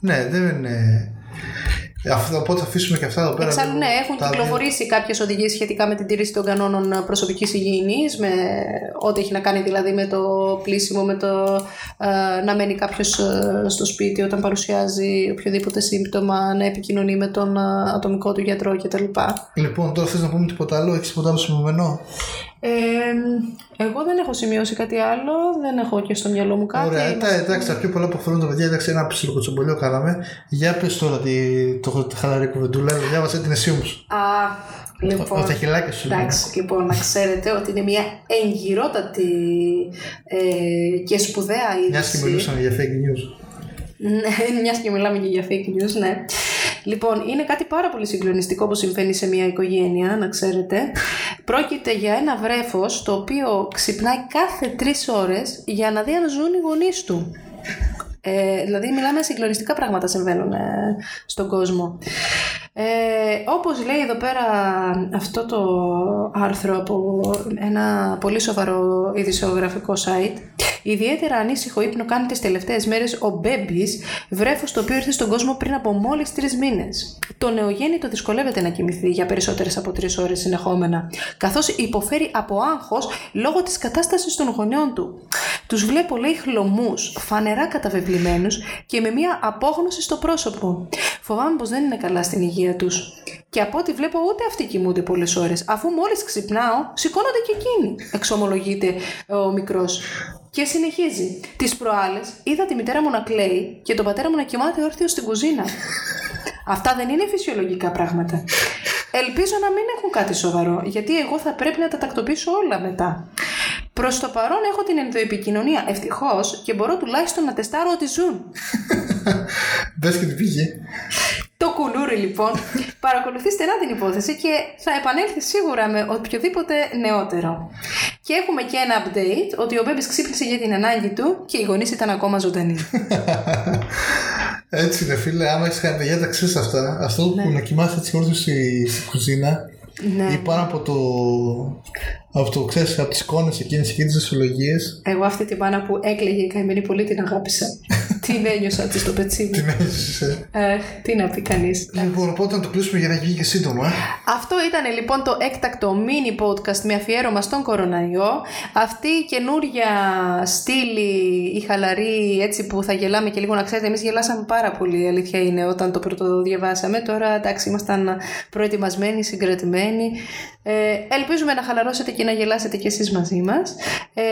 ναι. ναι, δεν είναι. Αυτό, οπότε θα αφήσουμε και αυτά εδώ πέρα. Εξάλλου, ναι, έχουν κυκλοφορήσει κάποιες οδηγίες σχετικά με την τήρηση των κανόνων προσωπικής υγιεινής, με ό,τι έχει να κάνει δηλαδή με το πλήσιμο, με το ε, να μένει κάποιος ε, στο σπίτι όταν παρουσιάζει οποιοδήποτε σύμπτωμα, να επικοινωνεί με τον ε, ατομικό του γιατρό κτλ. Λοιπόν, τώρα θες να πούμε τίποτα άλλο, έχεις τίποτα άλλο σημειωμένο; Ε, εγώ δεν έχω σημειώσει κάτι άλλο, δεν έχω και στο μυαλό μου κάτι. Ωραία, τα, εντάξει, τα πιο πολλά που αφορούν τα παιδιά, εντάξει, ένα ψιλοκοτσομπολιό κάναμε. Για πες τώρα τη, το, τη χαλαρή κουβεντούλα, διάβασε την εσύ όμως. Α, λοιπόν. Τα χιλάκια σου. Εντάξει, λοιπόν, να ξέρετε ότι είναι μια εγκυρότατη ε, και σπουδαία είδηση. Μιας και μιλούσαμε για fake news. Ναι, μιας και μιλάμε και για fake news, ναι. Λοιπόν, είναι κάτι πάρα πολύ συγκλονιστικό που συμβαίνει σε μια οικογένεια, να ξέρετε. Πρόκειται για ένα βρέφος το οποίο ξυπνάει κάθε τρεις ώρες για να δει αν ζουν οι γονείς του. Ε, δηλαδή μιλάμε συγκλονιστικά πράγματα συμβαίνουν ε, στον κόσμο. Ε, όπως λέει εδώ πέρα αυτό το άρθρο από ένα πολύ σοβαρό ειδησιογραφικό site Ιδιαίτερα ανήσυχο ύπνο κάνει τις τελευταίες μέρες ο Μπέμπης, βρέφος το οποίο ήρθε στον κόσμο πριν από μόλις τρεις μήνες. Το νεογέννητο δυσκολεύεται να κοιμηθεί για περισσότερες από τρεις ώρες συνεχόμενα, καθώς υποφέρει από άγχος λόγω της κατάστασης των γονέων του. Τους βλέπω, λέει, χλωμούς, φανερά καταβεβλημένους και με μια απόγνωση στο πρόσωπο. Φοβάμαι πως δεν είναι καλά στην υγεία τους. Και από ό,τι βλέπω, ούτε αυτοί κοιμούνται πολλές ώρες. Αφού μόλις ξυπνάω, σηκώνονται και εκείνοι, εξομολογείται ο μικρός. Και συνεχίζει. Τις προάλλες είδα τη μητέρα μου να κλαίει και τον πατέρα μου να κοιμάται όρθιο στην κουζίνα. Αυτά δεν είναι φυσιολογικά πράγματα. Ελπίζω να μην έχουν κάτι σοβαρό, γιατί εγώ θα πρέπει να τα τακτοποιήσω όλα μετά. Προς το παρόν έχω την ενδοεπικοινωνία ευτυχώς και μπορώ τουλάχιστον να τεστάρω ότι ζουν. Πες και την πήγε. Το κουλούρι λοιπόν παρακολουθείς στενά την υπόθεση και θα επανέλθεις σίγουρα με οποιοδήποτε νεότερο. Και έχουμε και ένα update ότι ο Μπέμπης ξύπνησε για την ανάγκη του και οι γονείς ήταν ακόμα ζωντανοί. Έτσι είναι φίλε, άμα έχεις κάνει παιδιά τα ξέρεις αυτά. Αυτό που Ναι. να κοιμάσαι έτσι όρθιο στη, στη κουζίνα ναι. ή πάνω από το, από το ξέρεις, από τις εικόνες εκείνες εκεί τις δοσολογίες. Εγώ αυτή την μάνα που έκλαιγε η καημένη πολύ την αγάπησα. την ένιωσα της στο πετσί μου. Τι μένεις ε; Ε, τι να πει κανείς. Λοιπόν, οπότε να το κλείσουμε για να γίνει και σύντομα. ε. Αυτό ήταν λοιπόν το έκτακτο mini podcast με αφιέρωμα στον κοροναϊό. Αυτή η καινούρια στήλη, η χαλαρή, έτσι που θα γελάμε και λίγο να ξέρετε, εμείς γελάσαμε πάρα πολύ, η αλήθεια είναι, όταν το πρώτο διαβάσαμε. Τώρα, εντάξει, ήμασταν προετοιμασμένοι, συγκρατημένοι. Ε, ελπίζουμε να χαλαρώσετε και να γελάσετε κι εσείς μαζί μας. Ε,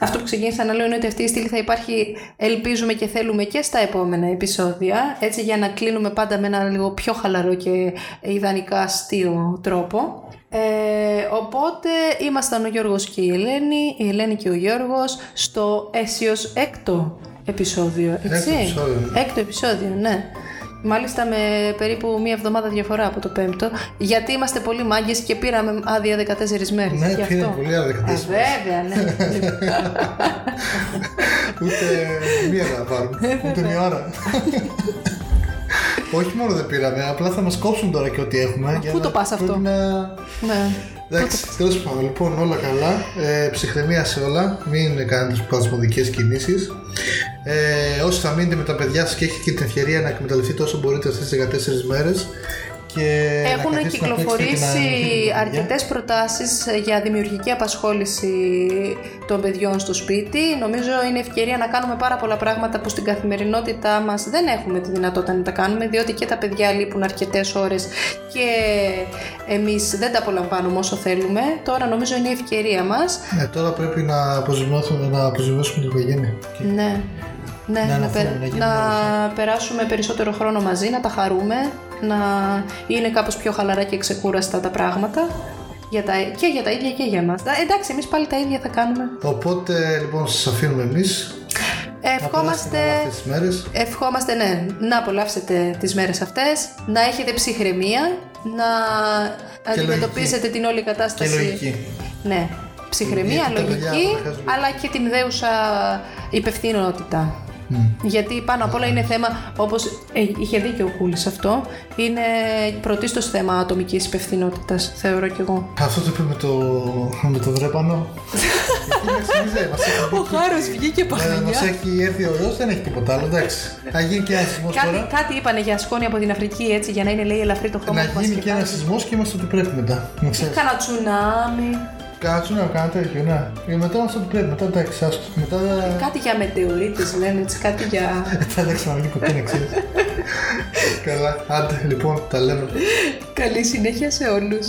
αυτό που ξεκίνησα να λέω είναι ότι αυτή η στήλη θα υπάρχει, ελπίζουμε και θέλουμε και στα επόμενα επεισόδια, έτσι για να κλείνουμε πάντα με ένα λίγο πιο χαλαρό και ιδανικά αστείο τρόπο. Ε, οπότε ήμασταν ο Γιώργος και η Ελένη, η Ελένη και ο Γιώργος στο αίσιος έκτο επεισόδιο, έτσι; Έκτο επεισόδιο, ναι. Έκτο επεισόδιο, ναι. Μάλιστα με περίπου μία εβδομάδα διαφορά από το πέμπτο, γιατί είμαστε πολύ μάγκες και πήραμε άδεια 14 μέρες. Ναι, γι' πήρε αυτό. πολύ άδεια 14 Ε, βέβαια, ναι. Ούτε μία να πάρουμε. Ούτε μία ώρα. Όχι μόνο δεν πήραμε, απλά θα μας κόψουν τώρα και ό,τι έχουμε. για Πού να το πας πρέπει αυτό; Να... ναι. Εντάξει, τέλος πάντων, λοιπόν, όλα καλά. Ε, ψυχραιμία σε όλα. Μην κάνετε σπασμωδικέ κινήσεις. Ε, όσοι θα μείνετε με τα παιδιά σας και έχετε και την ευκαιρία να εκμεταλλευτείτε όσο μπορείτε αυτές τις 14 μέρες. Και να Έχουν καθίσετε να παίξετε και να κυκλοφορήσει νικήσετε τα παιδιά. αρκετές προτάσεις για δημιουργική απασχόληση των παιδιών στο σπίτι. Νομίζω είναι ευκαιρία να κάνουμε πάρα πολλά πράγματα που στην καθημερινότητά μας δεν έχουμε τη δυνατότητα να τα κάνουμε, διότι και τα παιδιά λείπουν αρκετές ώρες και εμείς δεν τα απολαμβάνουμε όσο θέλουμε. Τώρα νομίζω είναι η ευκαιρία μας. Ναι, τώρα πρέπει να αποζημιώσουμε, να αποζημιώσουμε την οικογένεια. Ναι. Ναι, Να να, αναφέρουμε, πε- να γίνουμε να περάσουμε περισσότερο χρόνο μαζί, να τα χαρούμε, να είναι κάπως πιο χαλαρά και ξεκούραστα τα πράγματα για τα, και για τα ίδια και για μας. Ε, εντάξει, εμείς πάλι τα ίδια θα κάνουμε. Οπότε λοιπόν σας αφήνουμε εμείς. Ευχόμαστε, αυτέ τις μέρες. ευχόμαστε ναι, να απολαύσετε τις μέρες αυτές, να έχετε ψυχραιμία, να αντιμετωπίζετε την όλη κατάσταση. Και λογική. Ναι, ψυχραιμία, Γιατί τα παιδιά λογική, το χρειάζονται. αλλά και την δέουσα υπευθυνότητα. Γιατί πάνω απ' όλα είναι θέμα, όπως ε, είχε δίκιο ο Κούλης αυτό, είναι πρωτίστως θέμα ατομικής υπευθυνότητας, θεωρώ κι εγώ. Αυτό το είπε με το, με το δρέπανο. Εκεί μας θυμίζει, μας έχει μπει Ο και- Χάρος βγήκε Ναι, παγανιά. Μας έχει έρθει ο ιός, δεν έχει τίποτα άλλο, εντάξει. Θα γίνει και ένα σεισμός Κάτι, τώρα. κάτι είπανε για σκόνη από την Αφρική έτσι για να είναι λέει ελαφρύ το χώμα Να που μας γίνει και ένα σκεπάζει. σεισμός και είμαστε ό,τι πρέπει μετά. Να ξέρεις. Κάνα τσουνάμι, Κάτσου να κάνετε τέτοιο, ναι. Και μετά είμαστε ό,τι πρέπει. Μετά εντάξει, άστο. Μετά κάτι για μετεωρίτες λένε έτσι, κάτι για... μετά δεν ξαναβγεί ποτέ να ξέρεις. Καλά, άντε, λοιπόν, τα λέμε. Καλή συνέχεια σε όλους.